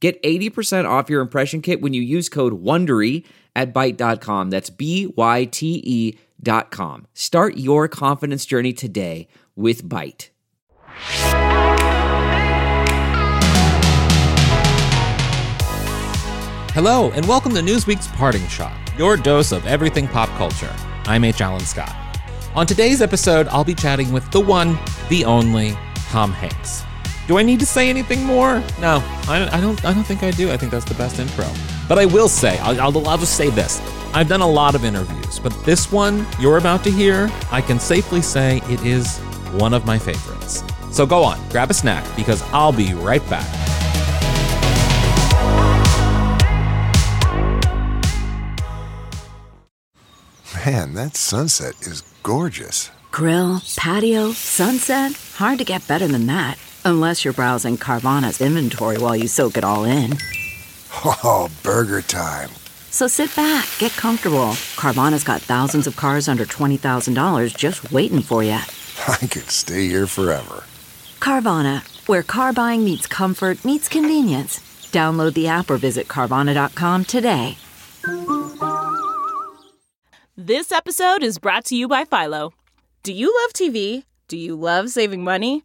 Get 80% off your impression kit when you use code WONDERY at Byte.com. That's B-Y-T-E dot com. Start your confidence journey today with Byte. Hello, and welcome to Newsweek's Parting Shot, your dose of everything pop culture. I'm H. Alan Scott. On today's episode, I'll be chatting with the one, the only, Tom Hanks. Do I need to say anything more? No, I, I don't. I don't think I do. I think that's the best intro. But I will say, I'll, I'll, I'll just say this. I've done a lot of interviews, but this one you're about to hear, I can safely say it is one of my favorites. So go on, grab a snack because I'll be right back. Man, that sunset is gorgeous. Grill, patio, sunset. Hard to get better than that. Unless you're browsing Carvana's inventory while you soak it all in. Oh, burger time. So sit back, get comfortable. Carvana's got thousands of cars under $20,000 just waiting for you. I could stay here forever. Carvana, where car buying meets comfort, meets convenience. Download the app or visit Carvana.com today. This episode is brought to you by Philo. Do you love TV? Do you love saving money?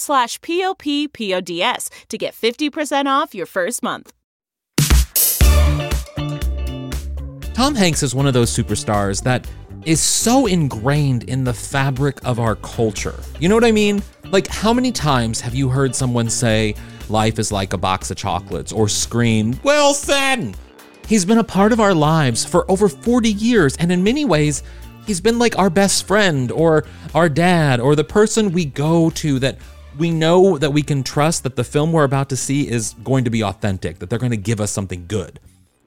slash p-o-p-p-o-d-s to get 50% off your first month. Tom Hanks is one of those superstars that is so ingrained in the fabric of our culture. You know what I mean? Like, how many times have you heard someone say, life is like a box of chocolates, or scream, Wilson? He's been a part of our lives for over 40 years, and in many ways, he's been like our best friend, or our dad, or the person we go to that we know that we can trust that the film we're about to see is going to be authentic, that they're going to give us something good.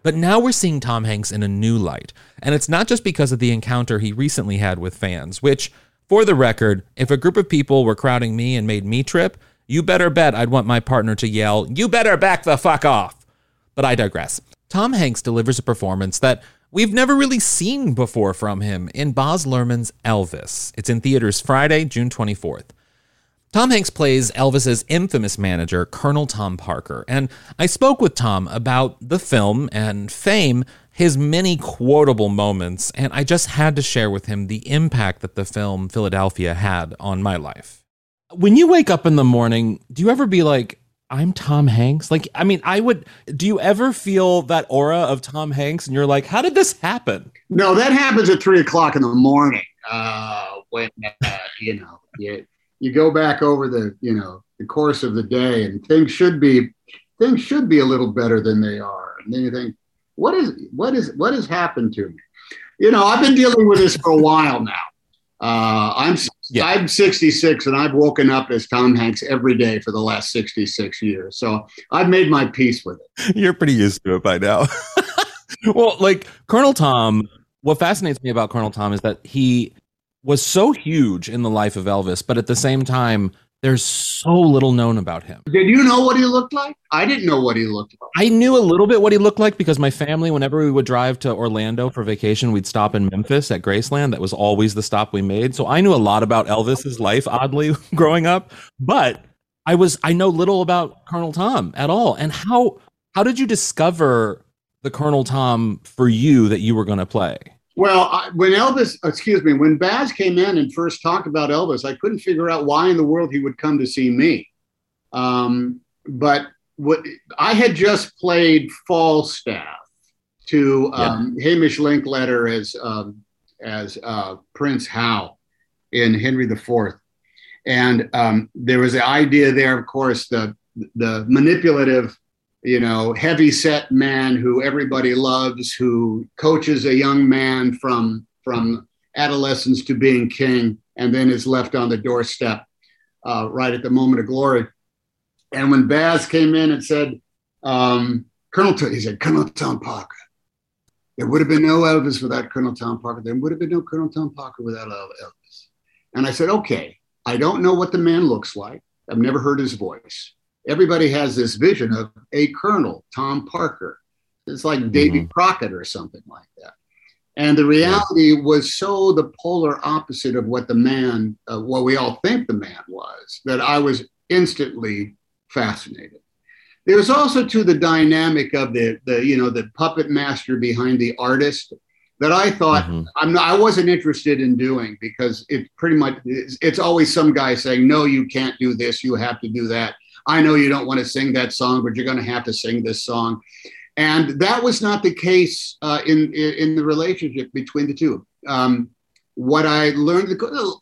But now we're seeing Tom Hanks in a new light. And it's not just because of the encounter he recently had with fans, which, for the record, if a group of people were crowding me and made me trip, you better bet I'd want my partner to yell, You better back the fuck off. But I digress. Tom Hanks delivers a performance that we've never really seen before from him in Baz Luhrmann's Elvis. It's in theaters Friday, June 24th. Tom Hanks plays Elvis's infamous manager, Colonel Tom Parker, and I spoke with Tom about the film and fame, his many quotable moments, and I just had to share with him the impact that the film Philadelphia had on my life. When you wake up in the morning, do you ever be like, I'm Tom Hanks? Like, I mean, I would, do you ever feel that aura of Tom Hanks and you're like, how did this happen? No, that happens at three o'clock in the morning uh, when, uh, you know, you, you go back over the you know the course of the day and things should be things should be a little better than they are. And then you think what is what is what has happened to me? You know i've been dealing with this for a while now. Uh, i'm yeah. i'm 66 and i've woken up as tom hanks every day for the last 66 years. So i've made my peace with it. You're pretty used to it by now. Well like colonel tom what fascinates me about colonel tom is that he was so huge in the life of Elvis, but at the same time, there's so little known about him. Did you know what he looked like? I didn't know what he looked like. I knew a little bit what he looked like because my family, whenever we would drive to Orlando for vacation, we'd stop in Memphis at Graceland. That was always the stop we made. So I knew a lot about Elvis's life, oddly, growing up. But I was I know little about Colonel Tom at all. And how how did you discover the Colonel Tom for you that you were going to play? Well, I, when Elvis, excuse me, when Baz came in and first talked about Elvis, I couldn't figure out why in the world he would come to see me. Um, but what I had just played Falstaff to um, yeah. Hamish Linklater as um, as uh, Prince Hal in Henry IV, and um, there was the idea there, of course, the the manipulative, you know, heavy set man who everybody loves, who coaches a young man from from adolescence to being king, and then is left on the doorstep uh, right at the moment of glory. And when Baz came in and said, um, Colonel, he said, Colonel Tom Parker, there would have been no Elvis without Colonel Tom Parker. There would have been no Colonel Tom Parker without Elvis. And I said, okay, I don't know what the man looks like. I've never heard his voice. Everybody has this vision of a Colonel Tom Parker. It's like Davy mm-hmm. Crockett or something like that. And the reality was so the polar opposite of what the man, uh, what we all think the man was, that I was instantly fascinated. There's also to the dynamic of the the you know the puppet master behind the artist that I thought mm-hmm. I'm not, I wasn't interested in doing because it pretty much it's, it's always some guy saying no you can't do this you have to do that. I know you don't want to sing that song but you're going to have to sing this song. And that was not the case uh, in, in the relationship between the two. Um, what I learned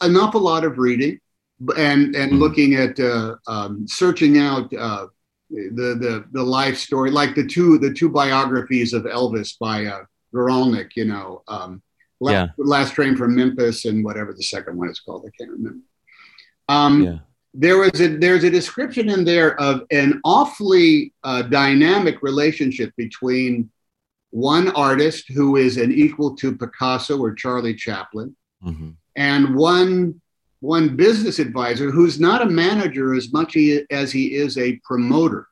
an awful lot of reading, and and mm-hmm. looking at uh, um, searching out uh, the the the life story, like the two the two biographies of Elvis by uh, you know, um, last, yeah. last Train from Memphis and whatever the second one is called, I can't remember. Um, yeah. There was a there's a description in there of an awfully uh, dynamic relationship between one artist who is an equal to Picasso or Charlie Chaplin, mm-hmm. and one one business advisor who's not a manager as much as he is a promoter.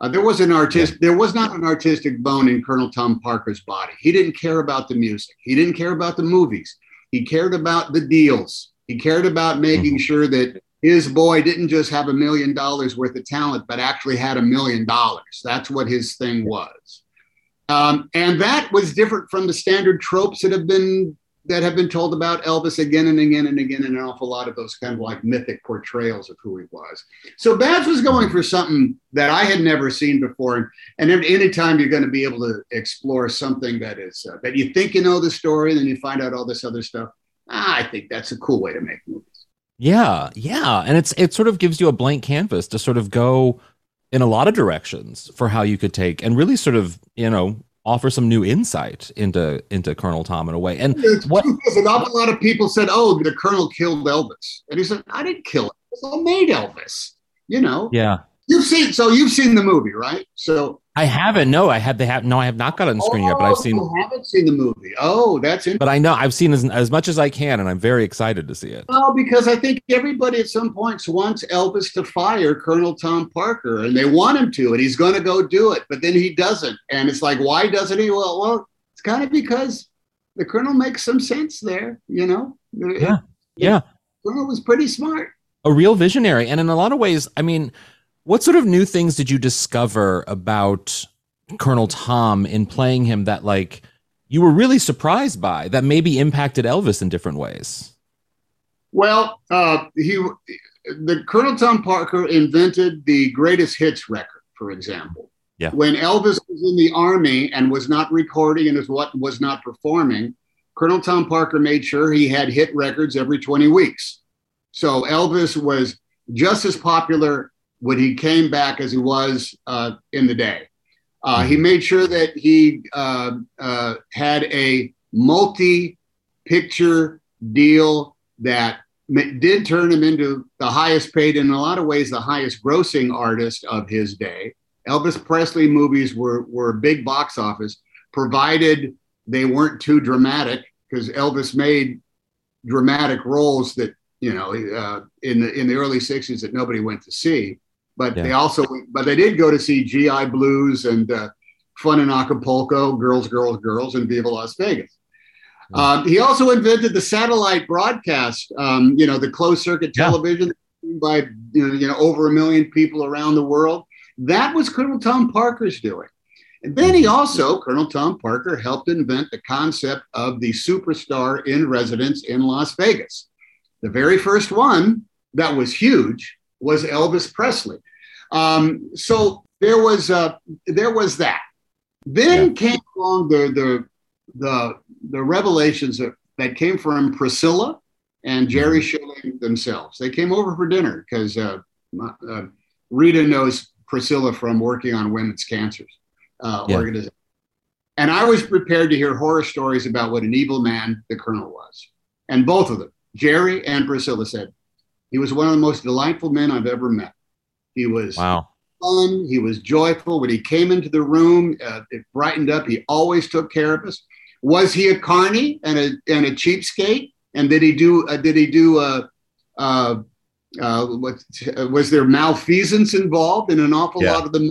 Uh, there was an artist. There was not an artistic bone in Colonel Tom Parker's body. He didn't care about the music. He didn't care about the movies. He cared about the deals. He cared about making mm-hmm. sure that his boy didn't just have a million dollars worth of talent, but actually had a million dollars. That's what his thing was. Um, and that was different from the standard tropes that have been that have been told about Elvis again and again and again, and an awful lot of those kind of like mythic portrayals of who he was. So Baz was going for something that I had never seen before, and, and anytime you're going to be able to explore something that is uh, that you think you know the story, and then you find out all this other stuff. Ah, I think that's a cool way to make movies. Yeah, yeah, and it's it sort of gives you a blank canvas to sort of go in a lot of directions for how you could take and really sort of you know offer some new insight into into Colonel Tom in a way. And what an awful lot of people said, "Oh, the Colonel killed Elvis," and he said, "I didn't kill him. I made Elvis." You know. Yeah. You've seen so you've seen the movie, right? So I haven't. No, I have. They have. No, I have not got it on the screen oh, yet. But I've oh, seen. You haven't seen the movie. Oh, that's interesting. But I know I've seen as, as much as I can, and I'm very excited to see it. Well, because I think everybody at some points wants Elvis to fire Colonel Tom Parker, and they want him to, and he's going to go do it, but then he doesn't, and it's like, why doesn't he? Well, well, it's kind of because the Colonel makes some sense there, you know. Yeah. Yeah. Colonel was pretty smart. A real visionary, and in a lot of ways, I mean. What sort of new things did you discover about Colonel Tom in playing him that like you were really surprised by that maybe impacted Elvis in different ways? Well, uh, he the Colonel Tom Parker invented the greatest hits record, for example. Yeah. When Elvis was in the army and was not recording and was what was not performing, Colonel Tom Parker made sure he had hit records every 20 weeks. So Elvis was just as popular when he came back as he was uh, in the day. Uh, he made sure that he uh, uh, had a multi picture deal that did turn him into the highest paid, in a lot of ways, the highest grossing artist of his day. Elvis Presley movies were, were big box office, provided they weren't too dramatic, because Elvis made dramatic roles that, you know, uh, in, the, in the early 60s that nobody went to see but yeah. they also but they did go to see GI Blues and uh, Fun in Acapulco, Girls, Girls, Girls, and Viva Las Vegas. Um, he also invented the satellite broadcast, um, you know, the closed circuit television yeah. by you know, you know over a million people around the world. That was Colonel Tom Parker's doing. And then he also, Colonel Tom Parker, helped invent the concept of the superstar in residence in Las Vegas. The very first one that was huge was Elvis Presley. Um, so there was uh, there was that. Then yeah. came along the the the the revelations that, that came from Priscilla and Jerry mm-hmm. Schilling themselves. They came over for dinner because uh, uh, Rita knows Priscilla from working on women's cancers uh, yeah. organization. And I was prepared to hear horror stories about what an evil man the colonel was. And both of them, Jerry and Priscilla, said he was one of the most delightful men I've ever met. He was wow. fun. He was joyful. When he came into the room, uh, it brightened up. He always took care of us. Was he a carny and a and a cheapskate? And did he do? Uh, did he do? Uh, uh, uh, what, was there malfeasance involved in an awful yeah. lot of them?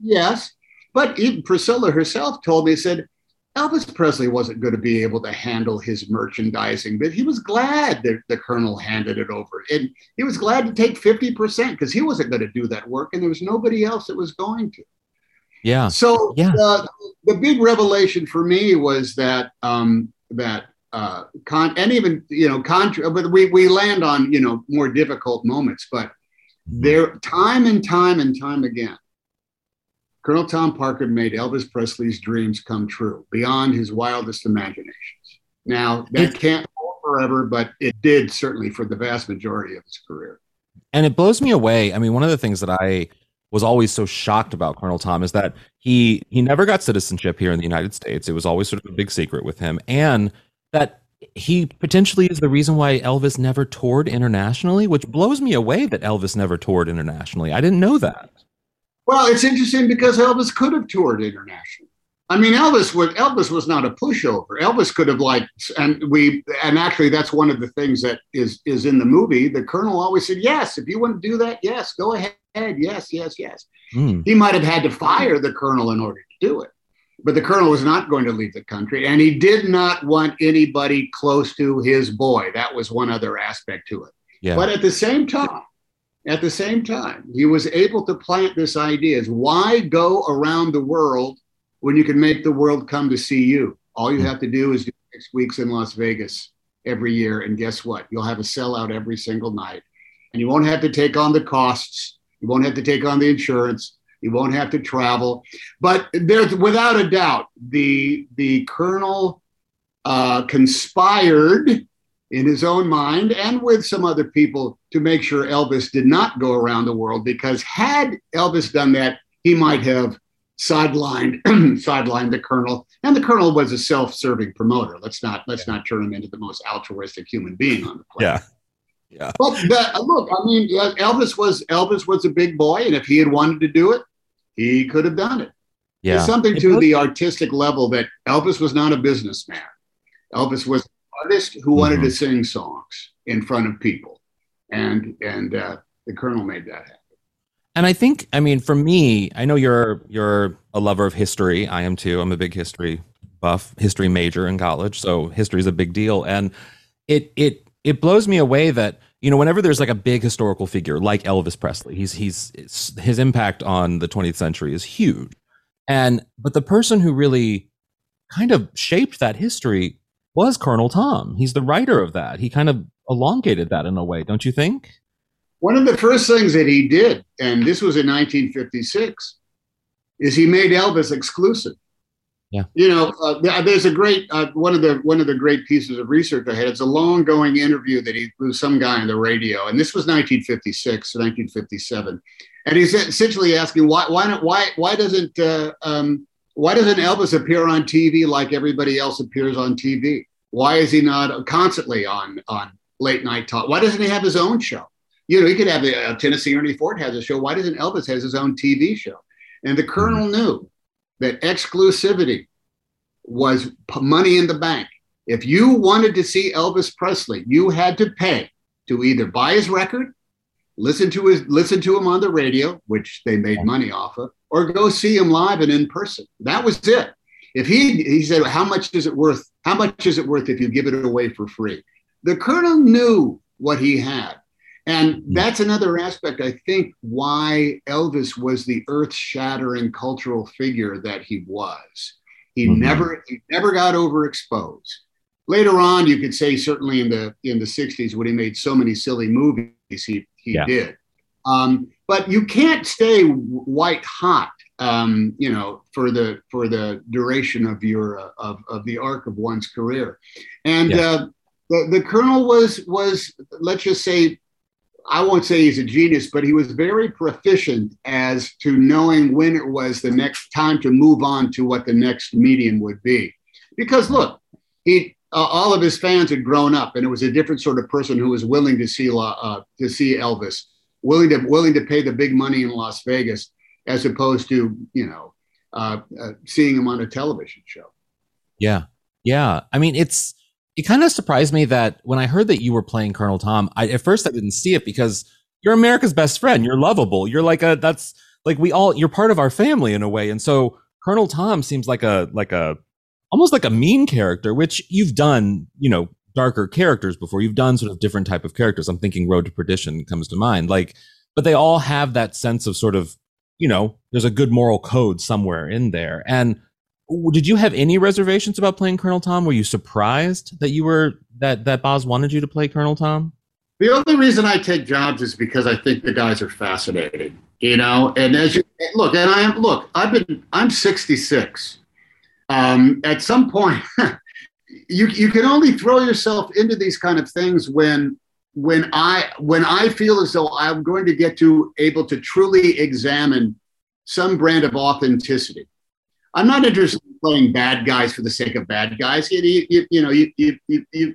Yes, but even Priscilla herself told me, said, Elvis Presley wasn't going to be able to handle his merchandising, but he was glad that the colonel handed it over. And he was glad to take 50% because he wasn't going to do that work and there was nobody else that was going to. Yeah. So yeah. Uh, the big revelation for me was that um, that uh, con- and even you know contra- but we we land on you know more difficult moments, but mm-hmm. there time and time and time again Colonel Tom Parker made Elvis Presley's dreams come true beyond his wildest imaginations. Now, that can't go forever, but it did certainly for the vast majority of his career. And it blows me away. I mean, one of the things that I was always so shocked about Colonel Tom is that he he never got citizenship here in the United States. It was always sort of a big secret with him, and that he potentially is the reason why Elvis never toured internationally, which blows me away that Elvis never toured internationally. I didn't know that. Well, it's interesting because Elvis could have toured internationally. I mean, Elvis was Elvis was not a pushover. Elvis could have like, and we, and actually, that's one of the things that is is in the movie. The Colonel always said, "Yes, if you want to do that, yes, go ahead. Yes, yes, yes." Mm. He might have had to fire the Colonel in order to do it, but the Colonel was not going to leave the country, and he did not want anybody close to his boy. That was one other aspect to it. Yeah. But at the same time, at the same time, he was able to plant this idea is why go around the world when you can make the world come to see you? All you have to do is do six weeks in Las Vegas every year. And guess what? You'll have a sellout every single night. And you won't have to take on the costs. You won't have to take on the insurance. You won't have to travel. But there's without a doubt, the the colonel uh, conspired in his own mind and with some other people to make sure Elvis did not go around the world because had Elvis done that, he might have sidelined sidelined the colonel. And the colonel was a self-serving promoter. Let's not let's not turn him into the most altruistic human being on the planet. Yeah. Yeah. But the, uh, look, I mean, Elvis was Elvis was a big boy, and if he had wanted to do it, he could have done it. Yeah. There's something to the artistic level that Elvis was not a businessman. Elvis was artist who wanted mm-hmm. to sing songs in front of people, and and uh, the Colonel made that happen. And I think, I mean, for me, I know you're you're a lover of history. I am too. I'm a big history buff, history major in college, so history is a big deal. And it it it blows me away that you know whenever there's like a big historical figure like Elvis Presley, he's he's his impact on the 20th century is huge. And but the person who really kind of shaped that history was Colonel Tom. He's the writer of that. He kind of elongated that in a way, don't you think? One of the first things that he did, and this was in 1956, is he made Elvis exclusive. Yeah. You know, uh, there's a great uh, one of the one of the great pieces of research I had. It's a long going interview that he was some guy on the radio, and this was 1956, 1957, and he's essentially asking why why not why why doesn't uh, um, why doesn't Elvis appear on TV like everybody else appears on TV? Why is he not constantly on on late night talk? Why doesn't he have his own show? You know, he could have a, uh, Tennessee Ernie Ford has a show. Why doesn't Elvis has his own TV show? And the Colonel mm-hmm. knew that exclusivity was money in the bank. If you wanted to see Elvis Presley, you had to pay to either buy his record, listen to his listen to him on the radio, which they made money off of, or go see him live and in person. That was it. If he he said, how much is it worth? How much is it worth if you give it away for free? The colonel knew what he had. And that's another aspect, I think, why Elvis was the earth-shattering cultural figure that he was. He mm-hmm. never he never got overexposed. Later on, you could say certainly in the in the 60s when he made so many silly movies, he he yeah. did. Um, but you can't stay white hot, um, you know, for the for the duration of your uh, of, of the arc of one's career. And yeah. uh, the, the colonel was was let's just say I won't say he's a genius, but he was very proficient as to knowing when it was the next time to move on to what the next medium would be. Because look, he uh, all of his fans had grown up, and it was a different sort of person who was willing to see uh, to see Elvis, willing to willing to pay the big money in Las Vegas, as opposed to you know uh, uh seeing him on a television show. Yeah, yeah. I mean, it's it kind of surprised me that when I heard that you were playing Colonel Tom, I, at first I didn't see it because you're America's best friend. You're lovable. You're like a that's like we all you're part of our family in a way. And so Colonel Tom seems like a like a almost like a mean character, which you've done, you know, darker characters before. You've done sort of different type of characters. I'm thinking Road to Perdition comes to mind. Like, but they all have that sense of sort of, you know, there's a good moral code somewhere in there. And did you have any reservations about playing Colonel Tom? Were you surprised that you were that that Baz wanted you to play Colonel Tom? The only reason I take jobs is because I think the guys are fascinating, you know. And as you look, and I am look, I've been I'm 66. Um, at some point, you you can only throw yourself into these kind of things when when I when I feel as though I'm going to get to able to truly examine some brand of authenticity I'm not interested in playing bad guys for the sake of bad guys. You, you, you know, you, you, you, you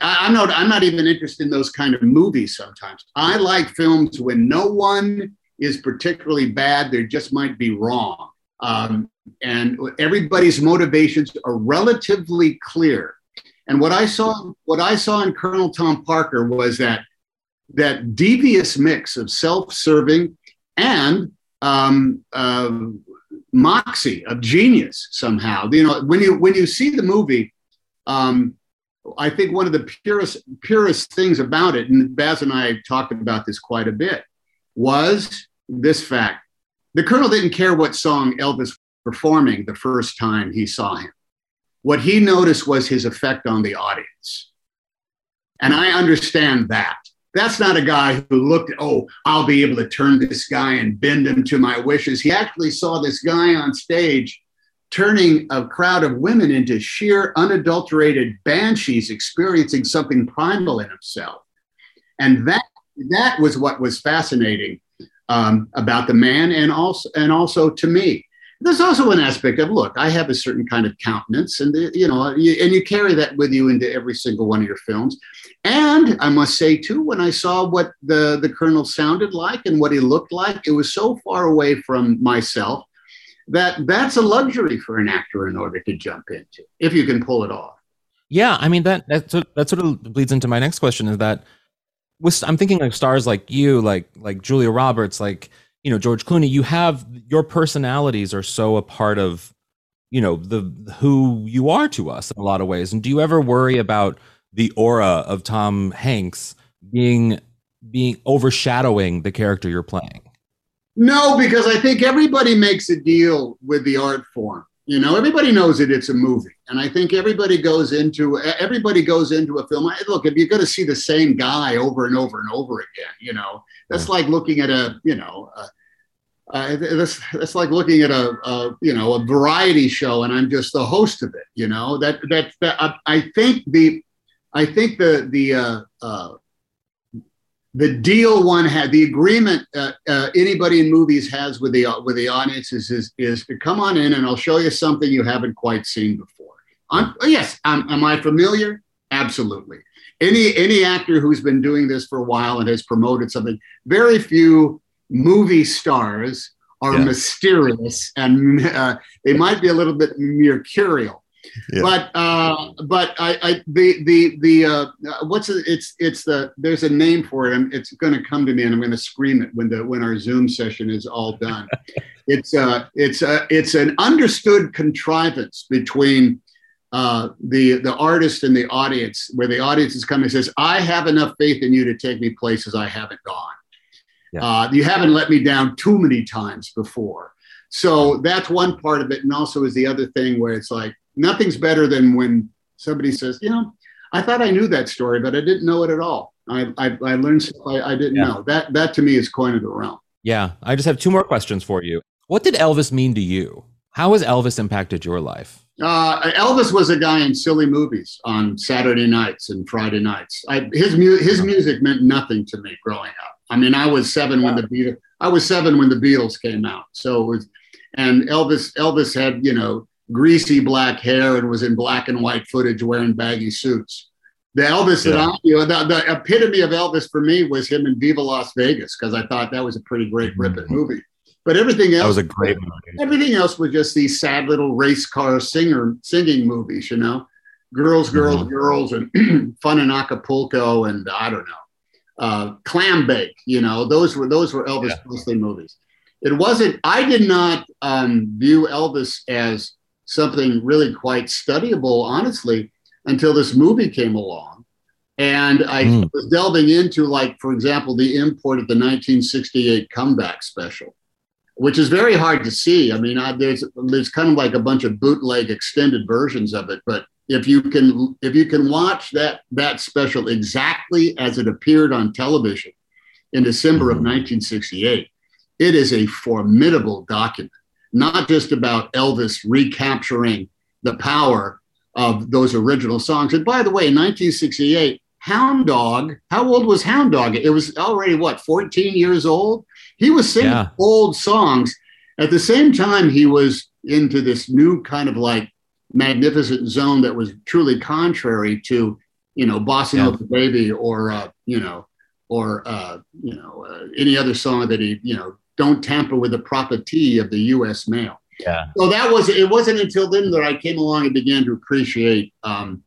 I'm not. I'm not even interested in those kind of movies. Sometimes I like films when no one is particularly bad. They just might be wrong, um, and everybody's motivations are relatively clear. And what I saw, what I saw in Colonel Tom Parker was that that devious mix of self-serving and um, uh, moxie of genius somehow. You know, when you when you see the movie, um, I think one of the purest purest things about it, and Baz and I talked about this quite a bit, was this fact: the Colonel didn't care what song Elvis was performing the first time he saw him. What he noticed was his effect on the audience, and I understand that. That's not a guy who looked, oh, I'll be able to turn this guy and bend him to my wishes. He actually saw this guy on stage turning a crowd of women into sheer unadulterated banshees experiencing something primal in himself. And that, that was what was fascinating um, about the man and also, and also to me there's also an aspect of look i have a certain kind of countenance and uh, you know uh, and you carry that with you into every single one of your films. And i must say too when i saw what the the colonel sounded like and what he looked like it was so far away from myself that that's a luxury for an actor in order to jump into if you can pull it off. Yeah i mean that that, that sort of bleeds into my next question is that with i'm thinking like stars like you like like julia roberts like you know George Clooney, you have your personalities are so a part of you know the who you are to us in a lot of ways. And do you ever worry about the aura of Tom Hanks being being overshadowing the character you're playing? No, because I think everybody makes a deal with the art form. You know, everybody knows that it's a movie, and I think everybody goes into everybody goes into a film. Look, if you're going to see the same guy over and over and over again, you know, that's like looking at a, you know, that's that's like looking at a, a, you know a variety show, and I'm just the host of it. You know that that, that I, I think the I think the the uh, uh, the deal one had the agreement uh, uh, anybody in movies has with the with the audiences is, is is to come on in and I'll show you something you haven't quite seen before. I'm, yes, I'm, am I familiar? Absolutely any any actor who's been doing this for a while and has promoted something, very few movie stars are yeah. mysterious and uh, they might be a little bit mercurial. Yeah. But uh, but I, I the the the uh, what's it? it's it's the there's a name for it and it's going to come to me and I'm going to scream it when the when our Zoom session is all done. it's uh it's uh it's an understood contrivance between uh, the the artist and the audience, where the audience is coming and says, "I have enough faith in you to take me places I haven't gone. Yeah. Uh, you haven't let me down too many times before." So that's one part of it, and also is the other thing where it's like nothing's better than when somebody says, "You know, I thought I knew that story, but I didn't know it at all. I I, I learned stuff I, I didn't Yeah. know." That that to me is coin of the realm. Yeah, I just have two more questions for you. What did Elvis mean to you? How has Elvis impacted your life? Uh, Elvis was a guy in silly movies on Saturday nights and Friday nights. I, his mu- his music meant nothing to me growing up. I mean, I was seven when the Beatles. I was seven when the Beatles came out. So it was, and Elvis Elvis had you know greasy black hair and was in black and white footage wearing baggy suits. The Elvis that I, you know, the, the epitome of Elvis for me was him in Viva Las Vegas because I thought that was a pretty great ripping movie. But everything else That was a great movie. everything else was just these sad little race car singer singing movies, you know, girls, girls, Mhm. girls, and fun in Acapulco, and I don't know, uh, clam bake. You know, those were those were Elvis Yeah. Presley movies. It wasn't. I did not um, view Elvis as something really quite studyable, honestly, until this movie came along. And I Mm. was delving into, like, for example, the import of the 1968 comeback special which is very hard to see. I mean, I, there's there's kind of like a bunch of bootleg extended versions of it, but if you can if you can watch that that special exactly as it appeared on television in December of 1968, it is a formidable document, not just about Elvis recapturing the power of those original songs. And by the way, in 1968, Hound Dog, how old was Hound Dog? It was already what, 14 years old? He was singing Yeah. old songs. At the same time, he was into this new kind of like magnificent zone that was truly contrary to, you know, Bossa Yeah. Nova Baby or, uh, you know, or, uh, you know, uh, any other song that he, you know, don't tamper with the property of the U.S. mail. Yeah. So that was, it wasn't until then that I came along and began to appreciate um,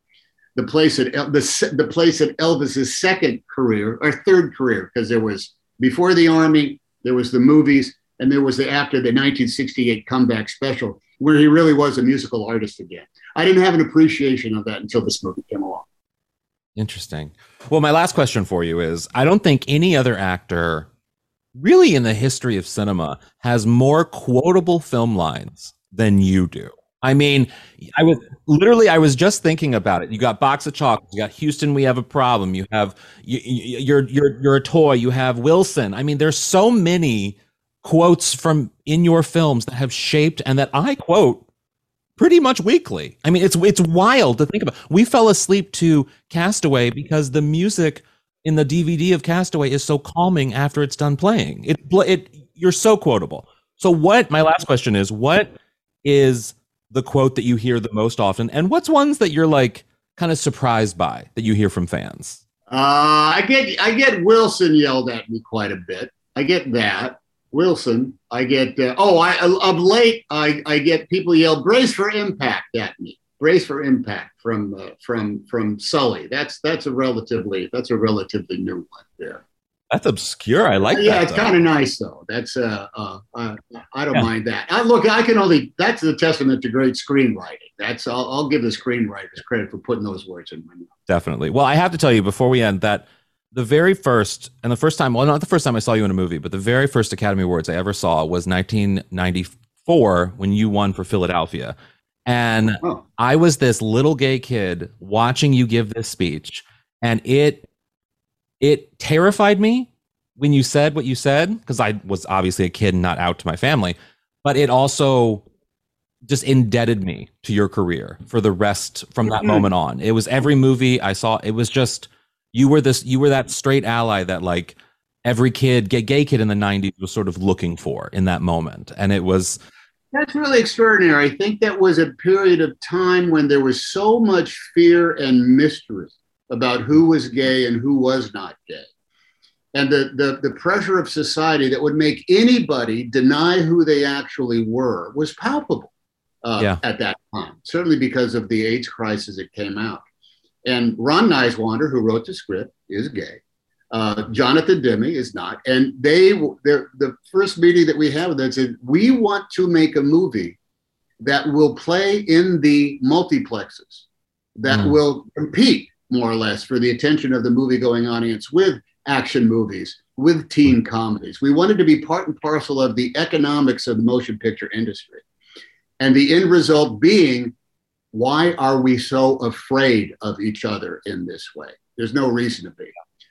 the place at El- the, the place at Elvis's second career or third career, because there was before the army, there was the movies, and there was the after the 1968 comeback special, where he really was a musical artist again. I didn't have an appreciation of that until this movie came along. Interesting. Well, my last question for you is I don't think any other actor, really in the history of cinema, has more quotable film lines than you do. I mean, I was literally, I was just thinking about it. You got Box of Chocolates, you got Houston, we have a problem. You have, you, you, you're, you're, you're a toy. You have Wilson. I mean, there's so many quotes from in your films that have shaped and that I quote pretty much weekly. I mean, it's it's wild to think about. We fell asleep to Castaway because the music in the DVD of Castaway is so calming after it's done playing. It it you're so quotable. So what my last question is what is the quote that you hear the most often and what's ones that you're like kind of surprised by that you hear from fans? Uh, I get I get Wilson yelled at me quite a bit. I get that Wilson. I get uh, oh I of late I, I get people yell brace for impact at me. Brace for impact from uh, from from Sully. That's that's a relatively that's a relatively new one there. That's obscure. I like yeah, that. it's kind of nice though. That's uh, uh, uh I don't Yeah. mind that. I, look, I can only that's a testament to great screenwriting. That's I'll, I'll give the screenwriters credit for putting those words in my mouth. Definitely. Well, I have to tell you before we end that the very first and the first time, well, not the first time I saw you in a movie, but the very first Academy Awards I ever saw was 1994 when you won for Philadelphia. And Oh. I was this little gay kid watching you give this speech, and it it terrified me when you said what you said because I was obviously a kid and not out to my family, but it also just indebted me to your career for the rest from that Mhm. moment on. It was every movie I saw. It was just you were this you were that straight ally that like every kid, gay, gay kid in the '90s was sort of looking for in that moment, and it was That's really extraordinary. I think that was a period of time when there was so much fear and mystery about who was gay and who was not gay. And the, the, the pressure of society that would make anybody deny who they actually were was palpable uh, Yeah. at that time, certainly because of the AIDS crisis that came out. And Ron Nyswaner, who wrote the script, is gay. Uh, Jonathan Demme is not. And they, the first meeting that we had with them said, we want to make a movie that will play in the multiplexes, that Mm. will compete more or less for the attention of the movie going audience with action movies, with teen comedies. We wanted to be part and parcel of the economics of the motion picture industry. And the end result being, why are we so afraid of each other in this way? There's no reason to be.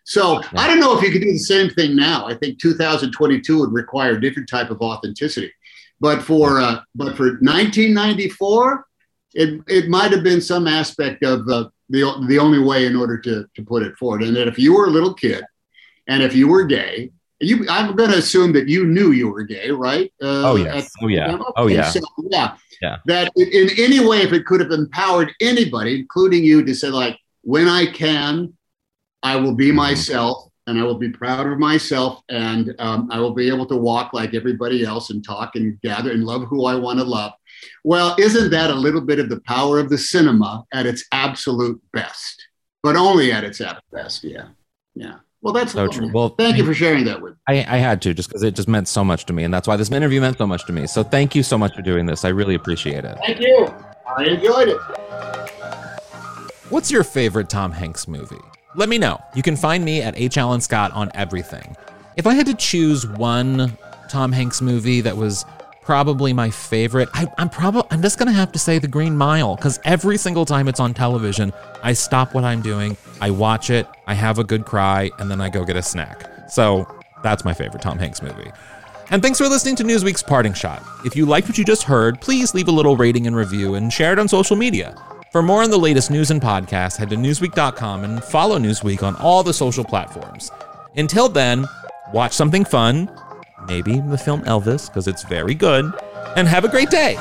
So I don't know if you could do the same thing now. I think 2022 would require a different type of authenticity. But for uh, but for 1994, it it might have been some aspect of uh, the the only way in order to to put it forward. And that if you were a little kid, and if you were gay, you I'm going to assume that you knew you were gay, right? Uh, Oh yes. Oh yeah. Okay, Oh yeah. so, yeah. Yeah. That in any way, if it could have empowered anybody, including you, to say like, when I can, I will be myself, and I will be proud of myself, and um, I will be able to walk like everybody else and talk and gather and love who I want to love. Well, isn't that a little bit of the power of the cinema at its absolute best? But only at its absolute best. Yeah. Yeah. Well, that's So true. Well, Thank you for sharing that with me. I, I had to just because it just meant so much to me, and that's why this interview meant so much to me. So thank you so much for doing this. I really appreciate it. Thank you. I enjoyed it. What's your favorite Tom Hanks movie? Let me know. You can find me at H. Alan Scott on everything. If I had to choose one Tom Hanks movie that was probably my favorite, I, I'm probably I'm just gonna have to say The Green Mile because every single time it's on television, I stop what I'm doing, I watch it, I have a good cry, and then I go get a snack. So that's my favorite Tom Hanks movie. And thanks for listening to Newsweek's Parting Shot. If you liked what you just heard, please leave a little rating and review and share it on social media. For more on the latest news and podcasts, head to Newsweek.com and follow Newsweek on all the social platforms. Until then, watch something fun, maybe the film Elvis, because it's very good, and have a great day.